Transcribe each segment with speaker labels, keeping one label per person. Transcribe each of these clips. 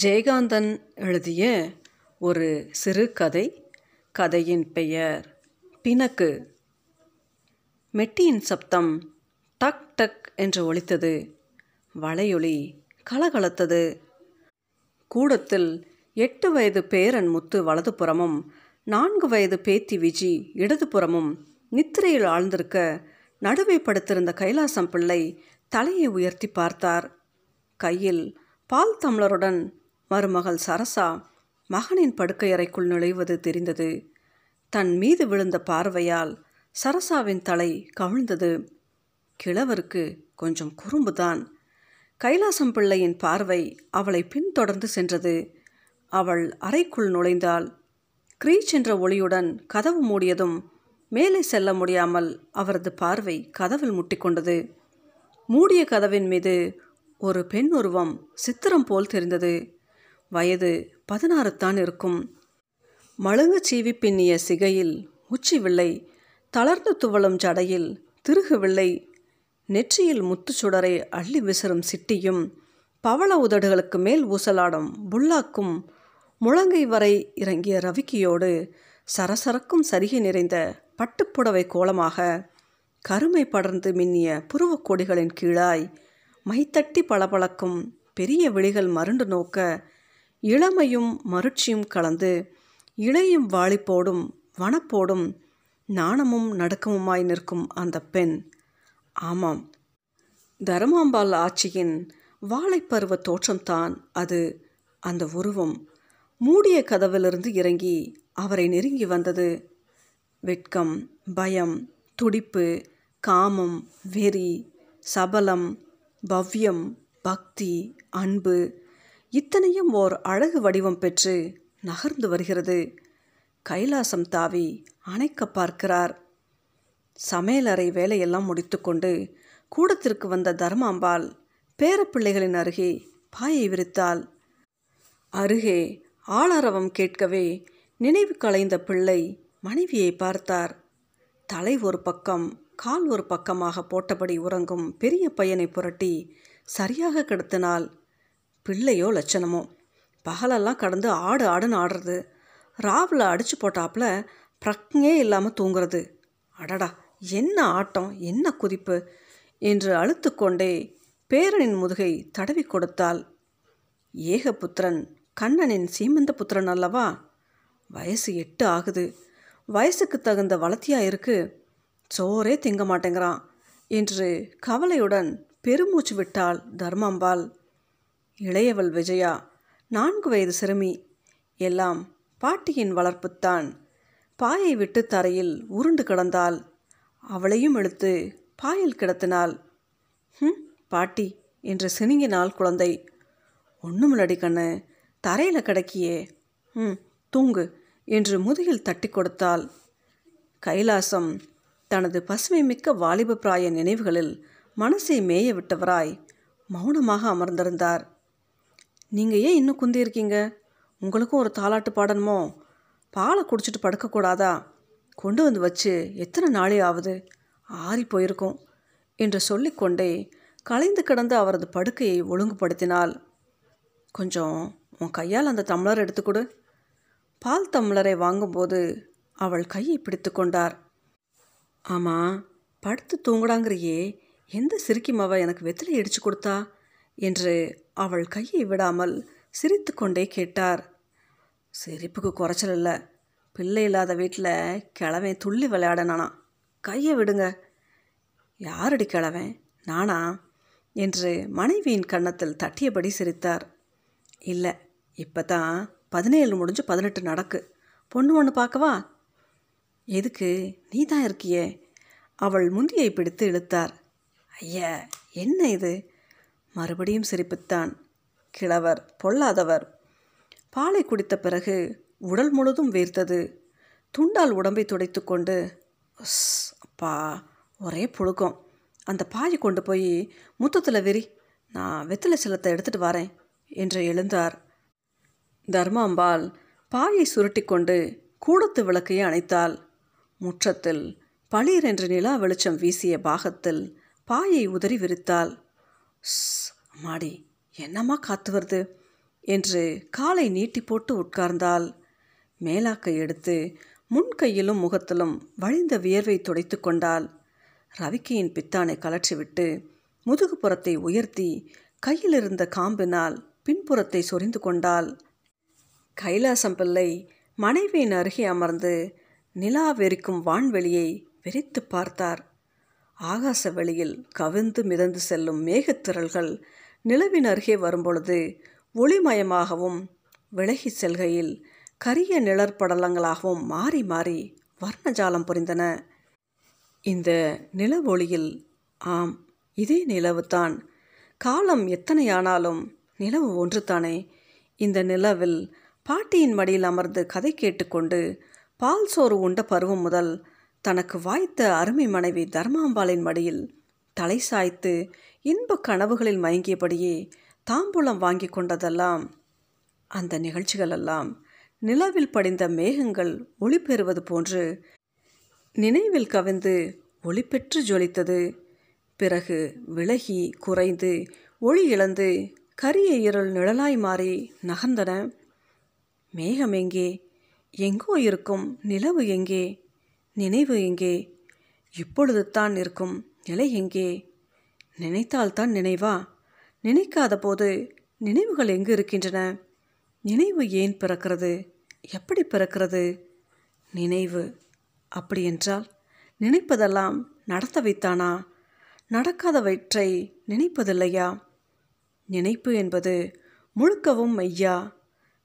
Speaker 1: ஜெயகாந்தன் எழுதிய ஒரு சிறுகதை கதையின் பெயர் பிணக்கு. மெட்டியின் சப்தம் டக் டக் என்று ஒலித்தது. வளையொலி கலகலத்தது. கூடத்தில் எட்டு வயது பேரன் முத்து வலதுபுறமும் நான்கு வயது பேத்தி விஜி இடதுபுறமும் நித்திரையில் ஆழ்ந்திருக்க நடுவே படுத்திருந்த கைலாசம் பிள்ளை தலையை உயர்த்தி பார்த்தார். கையில் பால் தம்ளருடன் மருமகள் சரசா மகனின் படுக்கையறைக்குள் நுழைவது தெரிந்தது. தன் மீது விழுந்த பார்வையால் சரசாவின் தலை கவிழ்ந்தது. கிழவருக்கு கொஞ்சம் குறும்புதான். கைலாசம் பிள்ளையின் பார்வை அவளை பின்தொடர்ந்து சென்றது. அவள் அறைக்குள் நுழைந்தாள் கிரீச் என்ற ஒளியுடன் கதவு மூடியதும் மேலே செல்ல முடியாமல் அவரது பார்வை கதவில் முட்டிக்கொண்டது. மூடிய கதவின் மீது ஒரு பெண் உருவம் சித்திரம் போல் தெரிந்தது. வயது பதினாறு தான் இருக்கும். மழுங்கு சீவி பின்னிய சிகையில் உச்சி வில்லை தளர்ந்து துவளும் ஜடையில் திருகு வில்லை நெற்றியில் முத்து சுடரை அள்ளி விசிறும் சிட்டியும் பவள உதடுகளுக்கு மேல் ஊசலாடும் புல்லாக்கும் முழங்கை வரை இறங்கிய ரவிக்கியோடு சரசரக்கும் சரிகை நிறைந்த பட்டுப்புடவை கோலமாக கருமை படர்ந்து மின்னிய புருவக் கொடிகளின் கீழாய் மைத்தட்டி பளபளக்கும் பெரிய விழிகள் மருண்டு நோக்க இளமையும் மருட்சியும் கலந்து இளையும் வாளிப்போடும் வனப்போடும் நாணமும் நடுக்கமுமாய் நிற்கும் அந்த பெண். ஆமாம் தர்மாம்பாள் ஆட்சியின் வாழைப்பருவ தோற்றம்தான் அது. அந்த உருவம் மூடிய கதவிலிருந்து இறங்கி அவரை நெருங்கி வந்தது. வெட்கம் பயம் துடிப்பு காமம் வெறி சபலம் பவ்யம் பக்தி அன்பு இத்தனையும் ஓர் அழகு வடிவம் பெற்று நகர்ந்து வருகிறது. கைலாசம் தாவி அணைக்க பார்க்கிறார். சமையலறை வேலையெல்லாம் முடித்துக்கொண்டு கூடத்திற்கு வந்த தர்மாம்பாள் பேரப்பிள்ளைகளின் அருகே பாயை விரித்தாள். அருகே ஆளரவம் கேட்கவே நினைவு கலைந்த பிள்ளை மனைவியை பார்த்தார். தலை ஒரு பக்கம் கால் ஒரு பக்கமாக போட்டபடி உறங்கும் பெரிய பையனை புரட்டி சரியாக கிடத்தினாள் பிள்ளையோ லட்சணமோ. பகலெல்லாம் கடந்து ஆடு ஆடுன்னு ஆடுறது. ராவில் அடித்து போட்டாப்புல பிரக்ஞே இல்லாமல் தூங்குறது. அடடா என்ன ஆட்டம் என்ன குதிப்பு? என்று அழுத்துக்கொண்டே பேரனின் முதுகை தடவி கொடுத்தாள். ஏகபுத்திரன் கண்ணனின் சீமந்த புத்திரன் அல்லவா? வயசு எட்டு ஆகுது. வயசுக்கு தகுந்த வளர்த்தியாக இருக்கு சோறே திங்க மாட்டேங்கிறான் என்று கவலையுடன் பெருமூச்சு விட்டாள் தர்மாம்பாள். இளையவள் விஜயா நான்கு வயது சிறுமி. எல்லாம் பாட்டியின் வளர்ப்புத்தான். பாயை விட்டு தரையில் உருண்டு கிடந்தாள். அவளையும் எழுத்து பாயில் கிடத்தினாள். ம் பாட்டி என்று சினிங்கினாள் குழந்தை. ஒன்றுமில்லடி கண்ணு தரையில் கிடக்கியே. ம் தூங்கு என்று முதுகில் தட்டி கொடுத்தாள். கைலாசம் தனது பசுமை மிக்க வாலிப பிராய நினைவுகளில் மனசை மேய விட்டவராய் மௌனமாக அமர்ந்திருந்தார். நீங்கள் ஏன் இன்னும் குந்தி இருக்கீங்க உங்களுக்கும் ஒரு தாலாட்டு பாடணுமோ? பாலை குடிச்சிட்டு படுக்கக்கூடாதா? கொண்டு வந்து வச்சு எத்தனை நாளே ஆகுது? ஆறி போயிருக்கும். என்று சொல்லிக்கொண்டே கலைந்து கிடந்த அவரது படுக்கையை ஒழுங்குபடுத்தினாள். கொஞ்சம் உன் கையால் அந்த டம்ளர் எடுத்துக்கொடு பால் தம்ளரை வாங்கும்போது அவள் கையை பிடித்து கொண்டார். ஆமாம் படுத்து தூங்குடாங்கிறியே எந்த சிரிக்கும் அவள் எனக்கு வெத்திலை அடித்து கொடுத்தா? என்று அவள் கையை விடாமல் சிரித்து கொண்டே கேட்டார். சிரிப்புக்கு குறைச்சல் இல்லை. பிள்ளை இல்லாத வீட்டில் கிழவன் துள்ளி விளையாடனானா. கையை விடுங்க. யாரடி கிழவன்? நானா? என்று மனைவியின் கன்னத்தில் தட்டியபடி சிரித்தார். இல்லை இப்போ தான் பதினேழு முடிஞ்சு பதினெட்டு நடக்கு. பொண்ணு ஒன்று பார்க்கவா? எதுக்கு? நீ தான் இருக்கியே. அவள் முந்தியை பிடித்து இழுத்தார். ஐயா என்ன இது? மறுபடியும் சிரிப்புத்தான். கிழவர் பொல்லாதவர். பாலை குடித்த பிறகு உடல் முழுதும் வேர்த்தது. துண்டால் உடம்பை துடைத்து கொண்டு அப்பா ஒரே புழுக்கம். அந்த பாயை கொண்டு போய் முத்தத்தில் வெறி நான் வெத்தலை சிலத்தை எடுத்துகிட்டு வரேன் என்று எழுந்தார். தர்மாம்பாள் பாயை சுருட்டி கொண்டு கூடத்து விளக்கையை அணைத்தாள். முற்றத்தில் பளிர் என்று நிலா வெளிச்சம் வீசிய பாகத்தில் பாயை உதறி விரித்தாள். மாடி என்னம்மா காத்து வருது? என்று காலை நீட்டி போட்டு உட்கார்ந்தாள். மேலாக்கை எடுத்து முன் கையிலும் முகத்திலும் வழிந்த வியர்வை துடைத்து கொண்டால் ரவிக்கையின் பித்தானை கலற்றிவிட்டு முதுகுப்புறத்தை உயர்த்தி கையில் இருந்த காம்பினால் பின்புறத்தை சொரிந்து கொண்டாள். கைலாசம் பிள்ளை மனைவியின் அருகே அமர்ந்து நிலா வெறிக்கும் வான்வெளியை வெறித்து பார்த்தார். ஆகாச வெளியில் கவிழ்ந்து மிதந்து செல்லும் மேகத்திரள்கள் நிலவின் அருகே வரும்பொழுது ஒளிமயமாகவும் விலகி செல்கையில் கரிய நிழற்படலங்களாகவும் மாறி மாறி வர்ணஜாலம் புரிந்தன. இந்த நில ஒளியில் ஆம் இதே நிலவுதான். காலம் எத்தனையானாலும் நிலவு ஒன்றுதானே. இந்த நிலவில் பாட்டியின் மடியில் அமர்ந்து கதை கேட்டுக்கொண்டு பால் சோறு உண்ட பருவம் முதல் தனக்கு வாய்த்த அருமை மனைவி தர்மாம்பாளின் மடியில் தலை சாய்த்து இன்ப கனவுகளில் மயங்கியபடியே தாம்பூலம் வாங்கி கொண்டதெல்லாம் அந்த நிகழ்ச்சிகளெல்லாம் நிலவில் படிந்த மேகங்கள் ஒளி பெறுவது போன்று நினைவில் கவிந்து ஒளி பெற்று ஜொலித்தது. பிறகு விலகி குறைந்து ஒளி இழந்து கரிய இருள் நிழலாய் மாறி நகர்ந்தன. மேகம் எங்கே? எங்கோ இருக்கும் நிலவு எங்கே? நினைவு எங்கே? இப்பொழுது தான் இருக்கும் நிலை எங்கே? நினைத்தால்தான் நினைவா? நினைக்காத போது நினைவுகள் எங்கு இருக்கின்றன? நினைவு ஏன் பிறக்கிறது? எப்படி பிறக்கிறது? நினைவு அப்படி என்றால் நினைப்பதெல்லாம் நடத்த வைத்தானா நடக்காதவற்றை நினைப்பதில்லையா? நினைப்பு என்பது முழுக்கவும் மெய்யா?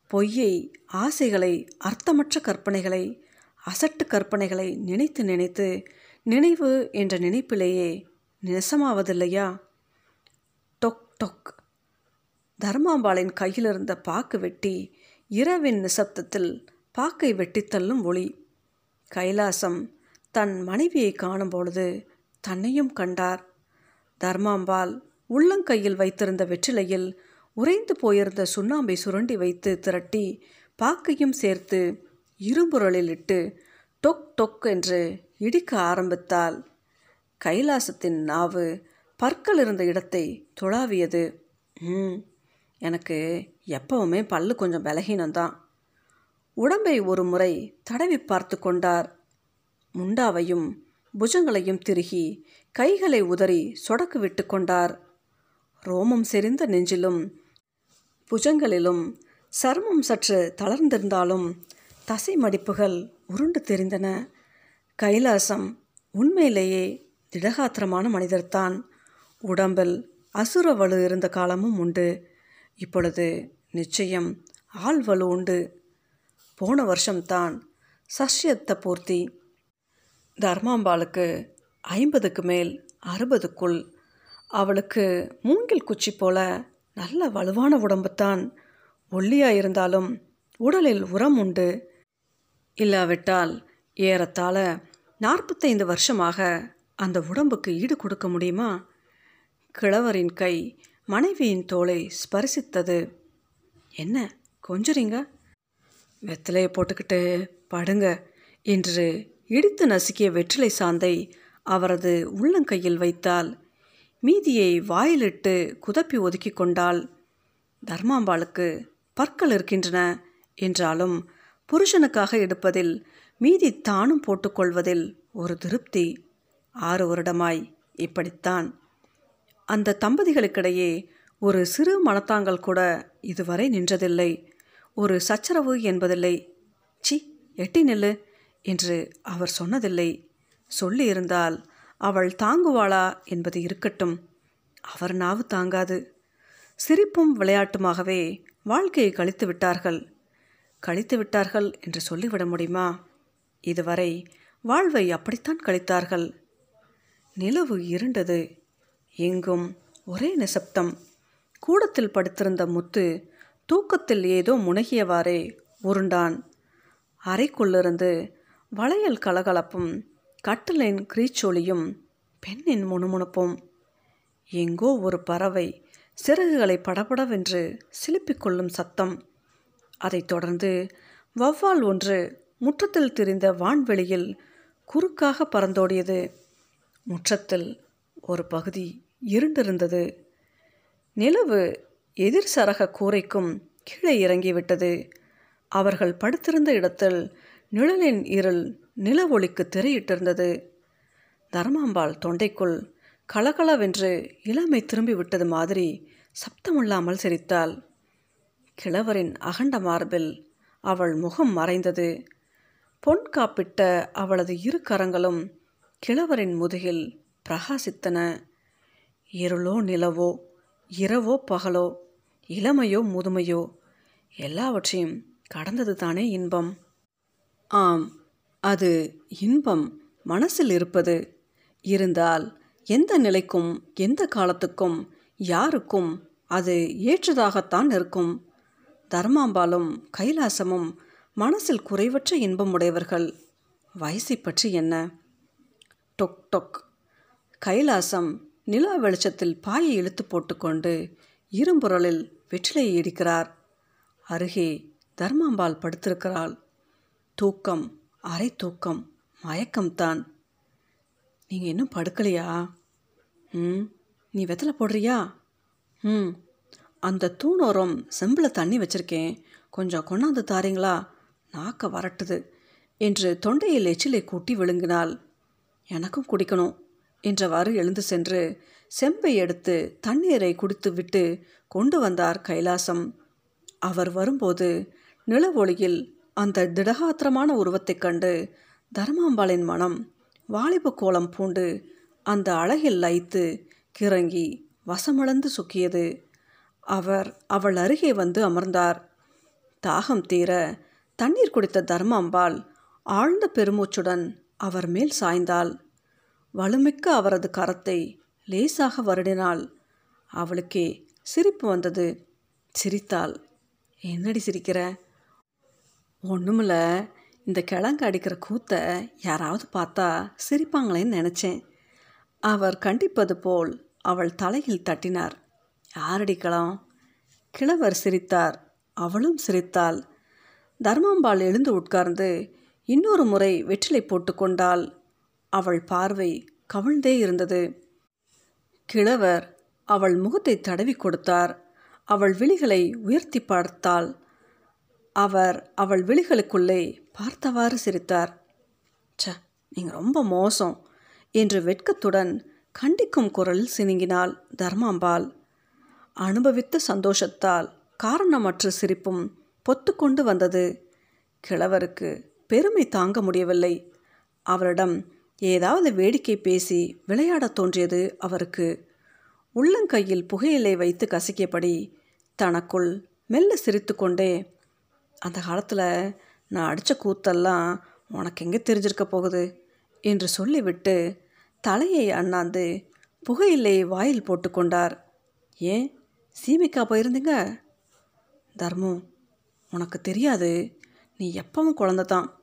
Speaker 1: பொய்யை ஆசைகளை அர்த்தமற்ற கற்பனைகளை அசட்டு கற்பனைகளை நினைத்து நினைத்து நினைவு என்ற நினைப்பிலேயே நெசமாவதில்லையா டொக் டொக். தர்மாம்பாளின் கையிலிருந்த பாக்கு வெட்டி இரவின் நிசப்தத்தில் பாக்கை வெட்டித்தள்ளும் ஒளி. கைலாசம் தன் மனைவியை காணும் பொழுது தன்னையும் கண்டார். தர்மாம்பாள் உள்ளங்கையில் வைத்திருந்த வெற்றிலையில் உறைந்து போயிருந்த சுண்ணாம்பை சுரண்டி வைத்து திரட்டி பாக்கையும் சேர்த்து இரும்புரலில் இட்டு டொக் டொக் என்று இடிக்க ஆரம்பித்தாள். கைலாசத்தின் நாவு பற்கள் இருந்த இடத்தை துளாவியது. ம் எனக்கு எப்பவுமே பல்லு கொஞ்சம் பலகீனம்தான் உடம்பை ஒரு முறை தடவி பார்த்து கொண்டார். முண்டாவையும் புஜங்களையும் திருகி கைகளை உதறி சொடக்கு விட்டு கொண்டார். ரோமம் செறிந்த நெஞ்சிலும் புஜங்களிலும் சர்மம் சற்று தளர்ந்திருந்தாலும் தசை மடிப்புகள் உருண்டு தெரிந்தன. கைலாசம் உண்மையிலேயே திடகாத்திரமான மனிதர்தான். உடம்பில் அசுர வலு இருந்த காலமும் உண்டு. இப்பொழுது நிச்சயம் ஆள் வலு உண்டு. போன வருஷம்தான் சஷ்யத்த பூர்த்தி தர்மாம்பாளுக்கு ஐம்பதுக்கு மேல் அறுபதுக்குள். அவளுக்கு மூங்கில் குச்சி போல நல்ல வலுவான உடம்புத்தான். ஒல்லியாக இருந்தாலும் உடலில் உரம் உண்டு. இல்லாவிட்டால் ஏறத்தாழ நாற்பத்தைந்து வருஷமாக அந்த உடம்புக்கு ஈடு கொடுக்க முடியுமா? கிழவரின் கை மனைவியின் தோலை ஸ்பரிசித்தது. என்ன கொஞ்சறீங்க? வெத்தலையை போட்டுக்கிட்டு படுங்க என்று இடித்து நசுக்கிய வெற்றிலை சாந்தை அவரது உள்ளங்கையில் வைத்தால் மீதியை வாயிலிட்டு குதப்பி ஒதுக்கி கொண்டாள் தர்மாம்பாளுக்கு பற்கள் இருக்கின்றன என்றாலும் புருஷனுக்காக எடுப்பதில் மீதி தானும் போட்டுக்கொள்வதில் ஒரு திருப்தி. ஆறு வருடமாய் இப்படித்தான். அந்த தம்பதிகளுக்கிடையே ஒரு சிறு மனத்தாங்கள் கூட இதுவரை நின்றதில்லை. ஒரு சச்சரவு என்பதில்லை. சி எட்டி நில்லு என்று அவர் சொன்னதில்லை. சொல்லியிருந்தால் அவள் தாங்குவாளா என்பது இருக்கட்டும். அவர் நாவு தாங்காது. சிரிப்பும் விளையாட்டுமாகவே வாழ்க்கையை கழித்து விட்டார்கள் கழித்து விட்டார்கள் என்று சொல்லிவிட முடியுமா? இதுவரை வாழ்வை அப்படித்தான் கழித்தார்கள். நிலவு இருண்டது. எங்கும் ஒரே நிசப்தம். கூடத்தில் படுத்திருந்த முத்து தூக்கத்தில் ஏதோ முனகியவாறே உருண்டான். அறைக்குள்ளிருந்து வளையல் கலகலப்பும் கட்டிலின் கிரீச்சொலியும் பெண்ணின் முணுமுணுப்பும். எங்கோ ஒரு பறவை சிறகுகளை படபடவென்று சிலுப்பிக் கொள்ளும் சத்தம். அதைத் தொடர்ந்து வவ்வால் ஒன்று முற்றத்தில் திரிந்த வான்வெளியில் குறுக்காக பறந்தோடியது. முற்றத்தில் ஒரு பகுதி இருண்டிருந்தது. நிலவு எதிர் சரக கூரைக்கும் கீழே இறங்கிவிட்டது. அவர்கள் படுத்திருந்த இடத்தில் நிழலின் இருள் நில ஒளிக்கு திரையிட்டிருந்தது. தர்மாம்பாள் தொண்டைக்குள் கலகலவென்று இளமை திரும்பி விட்டது மாதிரி சப்தமில்லாமல் சிரித்தாள். கிழவரின் அகண்ட மார்பில் அவள் முகம் மறைந்தது. பொன் காப்பிட்ட அவளது இரு கரங்களும் கிழவரின் முதுகில் பிரகாசித்தன. இருளோ நிலவோ இரவோ பகலோ இளமையோ முதுமையோ எல்லாவற்றையும் கடந்தது தானே இன்பம்? ஆம் அது இன்பம் மனசில் இருப்பது. இருந்தால் எந்த நிலைக்கும் எந்த காலத்துக்கும் யாருக்கும் அது ஏற்றதாகத்தான் இருக்கும். தர்மாம்பாலும் கைலாசமும் மனசில் குறைவற்ற இன்பம் உடையவர்கள். வயசை பற்றி என்ன? டொக் டொக். கைலாசம் நிலா வெளிச்சத்தில் பாயை இழுத்து போட்டுக்கொண்டு இரும்புரலில் வெற்றிலையை இடிக்கிறார் அருகே தர்மாம்பாள் படுத்திருக்கிறாள். தூக்கம் அரை தூக்கம் மயக்கம்தான். நீங்கள் இன்னும் படுக்கலையா? ம் நீ வெத்தலை போடுறியா? ம். அந்த தூணோரம் செம்பில் தண்ணி வச்சுருக்கேன். கொஞ்சம் கொண்டாந்து தாரீங்களா? நாக்க வரட்டுது என்று தொண்டையில் எச்சிலை கூட்டி விழுங்கினாள். எனக்கும் குடிக்கணும் என்றவாறு எழுந்து சென்று செம்பை எடுத்து தண்ணீரை குடித்து விட்டு கொண்டு வந்தார் கைலாசம். அவர் வரும்போது நிலவொளியில் அந்த திடகாத்திரமான உருவத்தைக் கண்டு தர்மாம்பாளின் மனம் வாலிப கோலம் பூண்டு அந்த அழகில் லைத்து கிறங்கி வசமிழந்து சுக்கியது. அவர் அவள் அருகே வந்து அமர்ந்தார். தாகம் தீர தண்ணீர் குடித்த தர்மாம்பாள் ஆழ்ந்த பெருமூச்சுடன் அவர் மேல் சாய்ந்தாள். வலுமிக்க அவரது கரத்தை லேசாக வருடினாள். அவளுக்கே சிரிப்பு வந்தது. சிரித்தாள். என்னடி சிரிக்கிற? ஒன்றுமில்ல இந்த கிழங்கு அடிக்கிற கூத்தை யாராவது பார்த்தா சிரிப்பாங்களேன்னு நினச்சேன். அவர் கண்டிப்பது போல் அவள் தலையில் தட்டினார். யாரடிக்கலாம்? கிழவர் சிரித்தார். அவளும் சிரித்தாள். தர்மாம்பாள் எழுந்து உட்கார்ந்து இன்னொரு முறை வெற்றிலை போட்டுக்கொண்டால் அவள் பார்வை கவிழ்ந்தே இருந்தது. கிழவர் அவள் முகத்தை தடவி கொடுத்தார். அவள் விழிகளை உயர்த்தி பார்த்தாள். அவர் அவள் விழிகளுக்குள்ளே பார்த்தவாறு சிரித்தார். ச நீங்கள் ரொம்ப மோசம் என்று வெட்கத்துடன் கண்டிக்கும் குரலில் சினுங்கினாள் தர்மாம்பாள். அனுபவித்த சந்தோஷத்தால் காரணமற்ற சிரிப்பும் பொத்துக்கொண்டு வந்தது. கிழவருக்கு பெருமை தாங்க முடியவில்லை. அவரிடம் ஏதாவது வேடிக்கை பேசி விளையாடத் தோன்றியது அவருக்கு. உள்ளங்கையில் புகையிலை வைத்து கசக்கியபடி தனக்குள் மெல்ல சிரித்து கொண்டே அந்த காலத்தில் நான் அடித்த கூத்தெல்லாம் உனக்கு எங்கே தெரிஞ்சிருக்க போகுது? என்று சொல்லிவிட்டு தலையை அண்ணாந்து புகையிலை வாயில் போட்டுக்கொண்டார் ஏன்? சீமைக்கா போயிருந்தீங்க. தர்மு உனக்கு தெரியாது. நீ எப்பவும் குழந்த தான்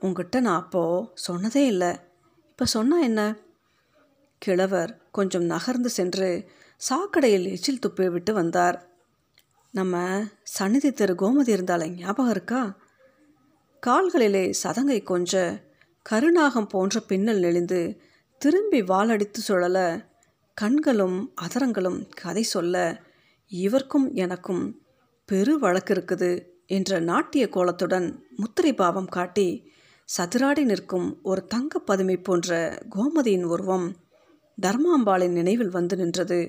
Speaker 1: உங்ககிட்ட நான் அப்போது சொன்னதே இல்லை. இப்போ சொன்னால் என்ன? கிழவர் கொஞ்சம் நகர்ந்து சென்று சாக்கடையில் எச்சில் துப்பி விட்டு வந்தார். நம்ம சந்நிதி தெரு கோமதி இருந்தாலே ஞாபகம் இருக்கா? கால்களிலே சதங்கை கொஞ்ச கருநாகம் போன்ற பின்னல் நெளிந்து திரும்பி வாளடித்து சுழல கண்களும் அதரங்களும் கதை சொல்ல இவர்க்கும் எனக்கும் பெரு வழக்கு இருக்குது என்ற நாட்டிய கோலத்துடன் முத்திரை பாவம் காட்டி சதுராடி நிற்கும் ஒரு தங்க பதுமை போன்ற கோமதியின் உருவம் தர்மாம்பாளின் நினைவில் வந்து நின்றது.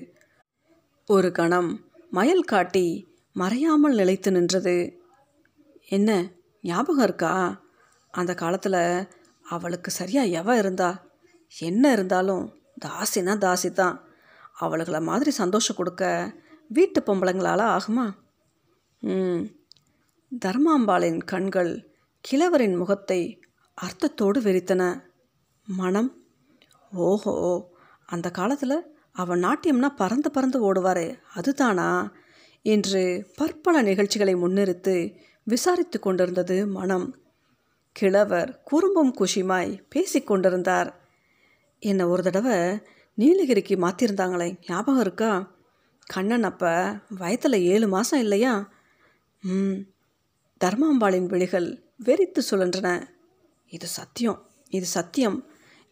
Speaker 1: ஒரு கணம் மயல் காட்டி மறையாமல் நிலைத்து நின்றது. என்ன ஞாபகம் இருக்கா? அந்த காலத்தில் அவளுக்கு சரியாக எவ இருந்தா? என்ன இருந்தாலும் தாசினா தாசி தான் அவளுகளை மாதிரி சந்தோஷம் கொடுக்க வீட்டு பொம்பளைங்களால் ஆகுமா? ம். தர்மாம்பாளின் கண்கள் கிழவரின் முகத்தை அர்த்தத்தோடு வெறித்தன மனம்? ஓஹோ. அந்த காலத்தில் அவன் நாட்டியம்னா பறந்து பறந்து ஓடுவாரே அதுதானா? என்று பற்பல நிகழ்ச்சிகளை முன்னிறுத்து விசாரித்து கொண்டிருந்தது மனம். கிழவர் குறும்பும் குஷிமாய் பேசிக்கொண்டிருந்தார் என்னை ஒரு தடவை நீலகிரிக்கு மாற்றிருந்தாங்களே ஞாபகம் இருக்கா? கண்ணன் அப்போ வயத்தில் ஏழு மாதம் இல்லையா? ம் தர்மாம்பாளின் விழிகள் வெறித்து சுழன்றன. இது சத்தியம் இது சத்தியம்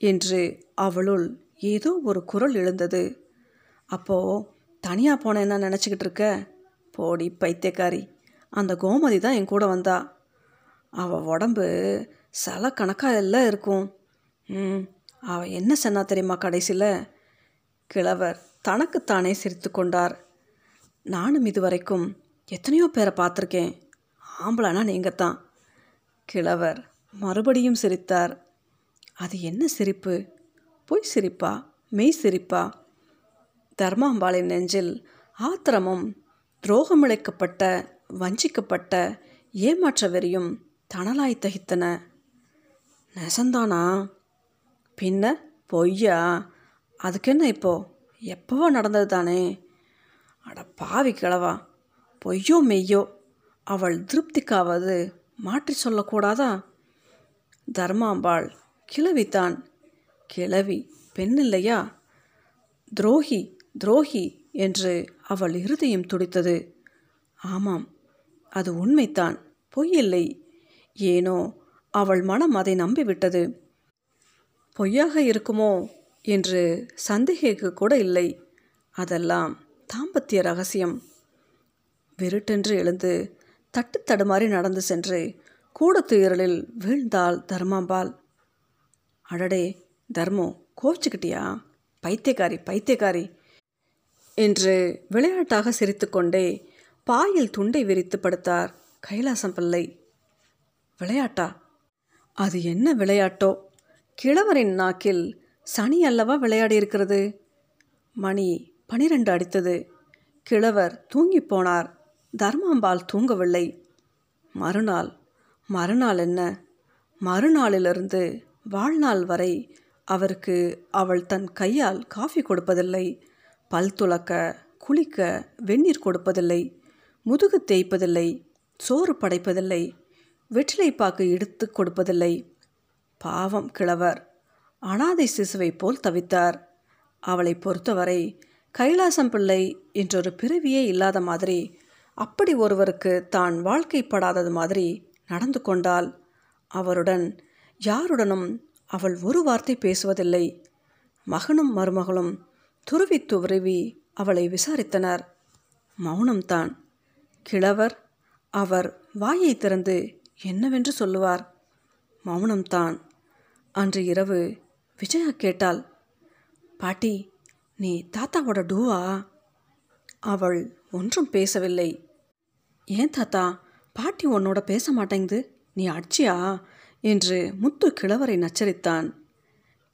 Speaker 1: என்று அவளுள் ஏதோ ஒரு குரல் எழுந்தது. அப்போது தனியாக போனேன்னா நினச்சிக்கிட்டு இருக்க? போடி பைத்தியக்காரி அந்த கோமதி தான் என் கூட வந்தா. அவள் உடம்பு சில கணக்காக எல்லாம் இருக்கும். ம் அவள் என்ன சொன்னா தெரியுமா கடைசியில்? கிழவர் தனக்குத்தானே சிரித்து கொண்டார். நானும் இதுவரைக்கும் எத்தனையோ பேரை பார்த்துருக்கேன். ஆம்பளானா நீங்கள் தான் கிழவர் மறுபடியும் சிரித்தார். அது என்ன சிரிப்பு? பொய் சிரிப்பா? மெய் சிரிப்பா? தர்மாம்பாளின் நெஞ்சில் ஆத்திரமும் துரோகமிழைக்கப்பட்ட வஞ்சிக்கப்பட்ட ஏமாற்ற வெறியும் தணலாய் தகித்தன. நெசந்தானா? பின்ன பொய்யா? அதுக்கு என்ன இப்போ? எப்பவோ நடந்தது தானே அட பாவி கிழவா பொய்யோ மெய்யோ அவள் திருப்திக்காவது மாற்றி சொல்லக்கூடாதா? தர்மாம்பாள் கிழவிதான். கிழவி பெண் இல்லையா? துரோகி துரோகி என்று அவள் இருதயம் துடித்தது. ஆமாம் அது உண்மைத்தான் பொய்யில்லை ஏனோ அவள் மனம் அதை நம்பிவிட்டது. பொய்யாக இருக்குமோ? என்று சந்தேகிக்க கூட இல்லை. அதெல்லாம் தாம்பத்திய ரகசியம். வெருட்டென்று எழுந்து தட்டு தடுமாறி நடந்து சென்று கூடத்துயரலில் வீழ்ந்தாள் தர்மாம்பாள். அடடே தர்மோ கோவிச்சுக்கிட்டியா? பைத்தியக்காரி பைத்தியக்காரி என்று விளையாட்டாக சிரித்துக்கொண்டே பாயில் துண்டை விரித்து படுத்தார் கைலாசம் பிள்ளை. விளையாட்டா? அது என்ன விளையாட்டோ? கிழவரின் நாக்கில் சனி அல்லவா விளையாடி இருக்கிறது? மணி பனிரெண்டு அடித்தது. கிழவர் தூங்கிப் போனார். தர்மாம்பால் தூங்கவில்லை. மறுநாள் மறுநாள் என்ன? மறுநாளிலிருந்து வாழ்நாள் வரை அவருக்கு அவள் தன் கையால் காஃபி கொடுப்பதில்லை. பல் துளக்க குளிக்க வெந்நீர் கொடுப்பதில்லை. முதுகு தேய்ப்பதில்லை. சோறு படைப்பதில்லை. வெற்றிலை பாக்கு இடுத்து கொடுப்பதில்லை. பாவம் கிழவர். அனாதை சிசுவை போல் தவித்தார். அவளை பொறுத்தவரை கைலாசம் பிள்ளை என்றொரு பிறவியே இல்லாத மாதிரி அப்படி ஒருவருக்கு தான் வாழ்க்கைப்படாதது மாதிரி நடந்து கொண்டால் அவருடன் யாருடனும் அவள் ஒரு வார்த்தை பேசுவதில்லை. மகனும் மருமகளும் துருவி துருவி அவளை விசாரித்தனர். மௌனம்தான் கிழவர் அவர் வாயை திறந்து என்னவென்று சொல்லுவார்? மௌனம்தான் அன்று இரவு விஜயா கேட்டாள் பாட்டி நீ தாத்தாவோட டூவா? அவள் ஒன்றும் பேசவில்லை. ஏன் தாத்தா? பாட்டி உன்னோட பேச மாட்டேங்குது. நீ அடிச்சியா? என்று முத்து கிழவரை நச்சரித்தான்.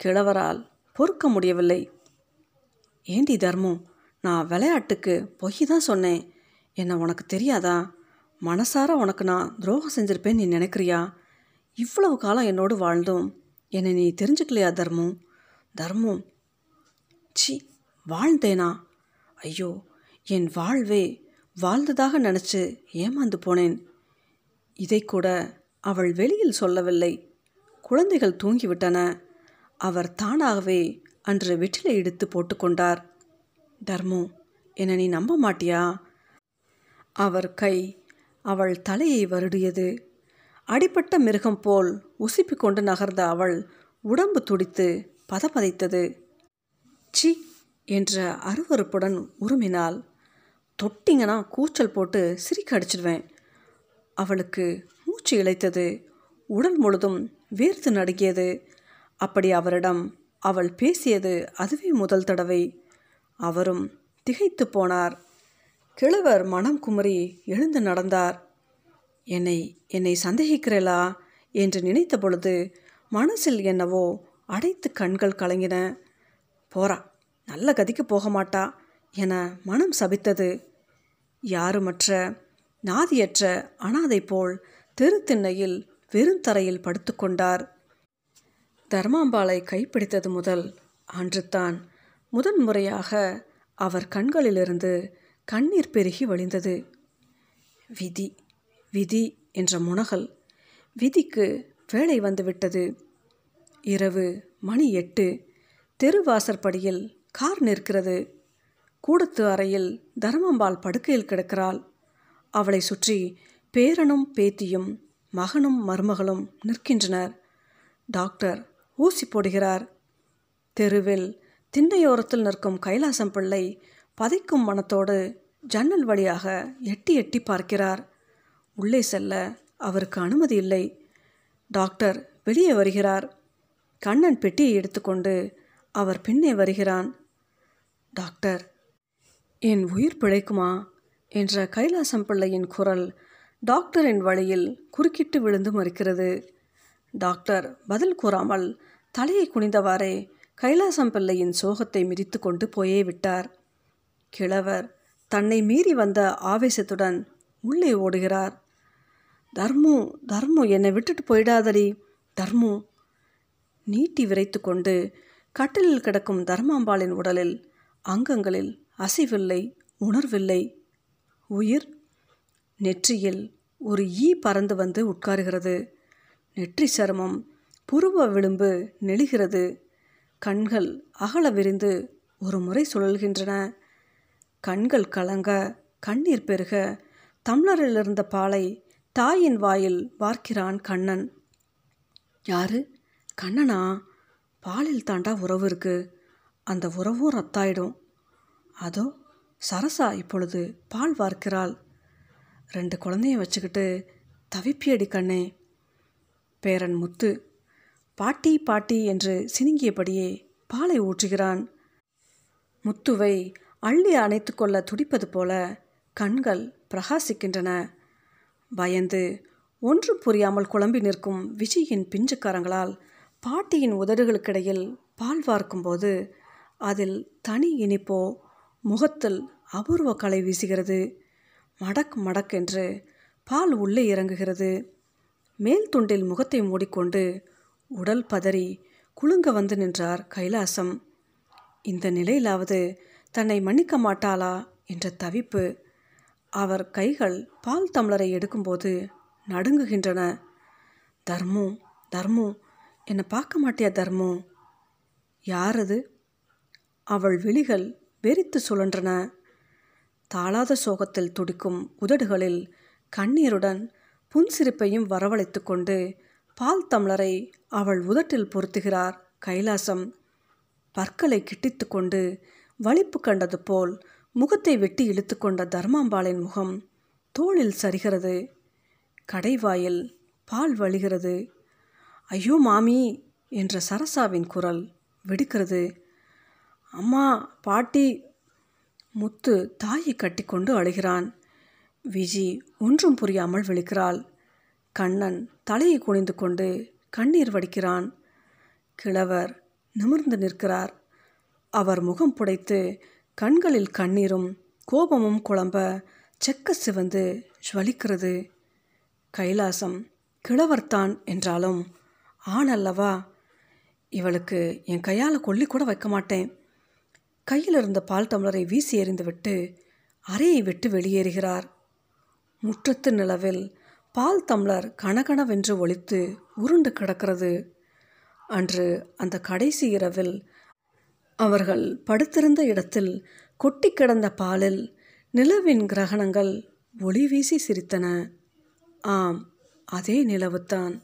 Speaker 1: கிழவரால் பொறுக்க முடியவில்லை. ஏண்டி தர்மம் நான் விளையாட்டுக்கு பொய் தான் சொன்னேன். என்ன உனக்கு தெரியாதா? மனசார உனக்கு நான் துரோகம் செஞ்சிருப்பேன் நீ நினைக்கிறியா? இவ்வளவு காலம் என்னோடு வாழ்ந்தோம் என்னை நீ தெரிஞ்சுக்கலையா தர்மம் தர்மம் சி வாழ்ந்தேனா? ஐயோ என் வாழ்வே வாழ்ந்ததாக நினச்சி ஏமாந்து போனேன். இதை கூட அவள் வெளியில் சொல்லவில்லை. குழந்தைகள் தூங்கிவிட்டன. அவர் தானாகவே அன்று வெற்றிலை எடுத்து போட்டுக்கொண்டார் தர்மு என்னை நீ நம்ப மாட்டியா? அவர் கை அவள் தலையை வருடியது. அடிப்பட்ட மிருகம் போல் உசுப்பி கொண்டு நகர்ந்த அவள் உடம்பு துடித்து பதபதைத்தது. சி என்ற அருவறுப்புடன் உருமினாள். தொட்டிங்கன்னா கூச்சல் போட்டு சிரிக்க அடிச்சிடுவேன். அவளுக்கு மூச்சு இழைத்தது. உடல் முழுதும் வேர்த்து நடுங்கியது. அப்படி அவரிடம் அவள் பேசியது அதுவே முதல் தடவை. அவரும் திகைத்து போனார். கிழவர் மனம் குமரி எழுந்து நடந்தார். என்னை என்னை சந்தேகிக்கிறேளா என்று நினைத்த பொழுது மனசில் என்னவோ அடைத்து கண்கள் கலங்கின. போறா நல்ல கதிக்கு போக மாட்டா என மனம் சபித்தது. யாருமற்ற நாதியற்ற அனாதை போல் தெருத்திண்ணையில் வெறுந்தரையில் படுத்துக்கொண்டார் தர்மாம்பாளை கைப்பிடித்தது முதல் அன்றுத்தான் முதன் முறையாக அவர் கண்களிலிருந்து கண்ணீர் பெருகி வழிந்தது. விதி விதி என்ற முனகல். விதிக்கு வேலை வந்துவிட்டது. இரவு மணி எட்டு. தெருவாசற்படியில் கார் நிற்கிறது. கூடத்து அறையில் தர்மம்பால் படுக்கையில் கிடக்கிறாள். அவளை சுற்றி பேரனும் பேத்தியும் மகனும் மருமகளும் நிற்கின்றனர். டாக்டர் ஊசி போடுகிறார். தெருவில் திண்ணையோரத்தில் நிற்கும் கைலாசம் பிள்ளை பதைக்கும் மனத்தோடு ஜன்னல் வழியாக எட்டி எட்டி பார்க்கிறார். உள்ளே செல்ல அவருக்கு அனுமதி இல்லை. டாக்டர் வெளியே வருகிறார். கண்ணன் பெட்டியை எடுத்துக்கொண்டு அவர் பின்னே வருகிறான். டாக்டர் என் உயிர் பிழைக்குமா? என்ற கைலாசம் பிள்ளையின் குரல் டாக்டரின் வழியில் குறுக்கிட்டு விழுந்து மறுக்கிறது. டாக்டர் பதில் கூறாமல் தலையை குனிந்தவாறே கைலாசம் பிள்ளையின் சோகத்தை மிதித்து கொண்டு போயே விட்டார். கிழவர் தன்னை மீறி வந்த ஆவேசத்துடன் உள்ளே ஓடுகிறார். தர்மு தர்மு என்னை விட்டுட்டு போயிடாதடி. தர்மு நீட்டி விரைத்து கொண்டு கட்டிலில் கிடக்கும் தர்மாம்பாளின் உடலில் அங்கங்களில் அசைவில்லை உணர்வில்லை. உயிர் நெற்றியில் ஒரு ஈ பறந்து வந்து உட்காருகிறது. நெற்றி சருமம் புருவ விளிம்பு நெளிகிறது. கண்கள் அகல விரிந்து ஒரு முறை சுழல்கின்றன. கண்கள் கலங்க கண்ணீர் பெருக தம்ளரில் இருந்த பாலை தாயின் வாயில் பார்க்கிறான் கண்ணன். யாரு? கண்ணனா? பாலில் தாண்டா உறவு இருக்கு. அந்த உறவும் ரத்தாயிடும். அதோ சரசா இப்பொழுது பால் வார்க்கிறாள். ரெண்டு குழந்தைய வச்சுக்கிட்டு தவிப்பியடி கண்ணே. பேரன் முத்து பாட்டி பாட்டி என்று சினுங்கியபடியே பாலை ஊற்றுகிறான். முத்துவை அள்ளி அணைத்து கொள்ள துடிப்பது போல கண்கள் பிரகாசிக்கின்றன. பயந்து ஒன்றும் புரியாமல் குழம்பி நிற்கும் விஜயின் பிஞ்சுக்காரங்களால் பாட்டியின் உதடுகளுக்கிடையில் பால் வார்க்கும்போது அதில் தனி இனிப்போ முகத்தில் அபூர்வ கலை வீசுகிறது. மடக் மடக் என்று பால் உள்ளே இறங்குகிறது. மேல் துண்டில் முகத்தை மூடிக்கொண்டு உடல் பதறி குலுங்க வந்து நின்றார் கைலாசம். இந்த நிலையிலாவது தன்னை மன்னிக்க மாட்டாளா? என்ற தவிப்பு அவர் கைகள் பால் தம்ளரை எடுக்கும்போது நடுங்குகின்றன. தர்மு தர்மு என்னை பார்க்க மாட்டியா தர்மு? யார் அது? அவள் விழிகள் வெறித்து சுழன்றன. தாளாத சோகத்தில் துடிக்கும் உதடுகளில் கண்ணீருடன் புன்சிரிப்பையும் வரவழைத்து கொண்டு பால் தம்ளரை அவள் உதட்டில் பொருத்துகிறார் கைலாசம். பற்களை கிட்டித்து கொண்டு வலிப்பு கண்டது போல் முகத்தை வெட்டி இழுத்துக்கொண்ட தர்மாம்பாளின் முகம் தோளில் சரிகிறது. கடைவாயில் பால் வழிகிறது. ஐயோ மாமி என்ற சரசாவின் குரல் வெடிக்கிறது. அம்மா பாட்டி முத்து தாயை கட்டிக்கொண்டு அழுகிறான். விஜி ஒன்றும் புரியாமல் விழிக்கிறாள். கண்ணன் தலையை குனிந்து கொண்டு கண்ணீர் வடிக்கிறான். கிழவர் நிமிர்ந்து நிற்கிறார். அவர் முகம் புடைத்து கண்களில் கண்ணீரும் கோபமும் குழம்ப செக்க சிவந்து ஜுவலிக்கிறது. கைலாசம் கிழவர்தான் என்றாலும் ஆண் அல்லவா? இவளுக்கு என் கையால் கொல்லி கூட வைக்க மாட்டேன். கையில் இருந்த பால் டம்ளரை வீசி எறிந்துவிட்டு அறையை விட்டு வெளியேறுகிறார். முற்றத்து நிலவில் பால் தம்ளர் கனகனவென்று ஒழித்து உருண்டு கிடக்கிறது. அன்று அந்த கடைசி இரவில் அவர்கள் படுத்திருந்த இடத்தில் கொட்டி கிடந்த பாலில் நிலவின் கிரகணங்கள் ஒளி வீசி சிரித்தன. ஆம் அதே நிலவுத்தான்.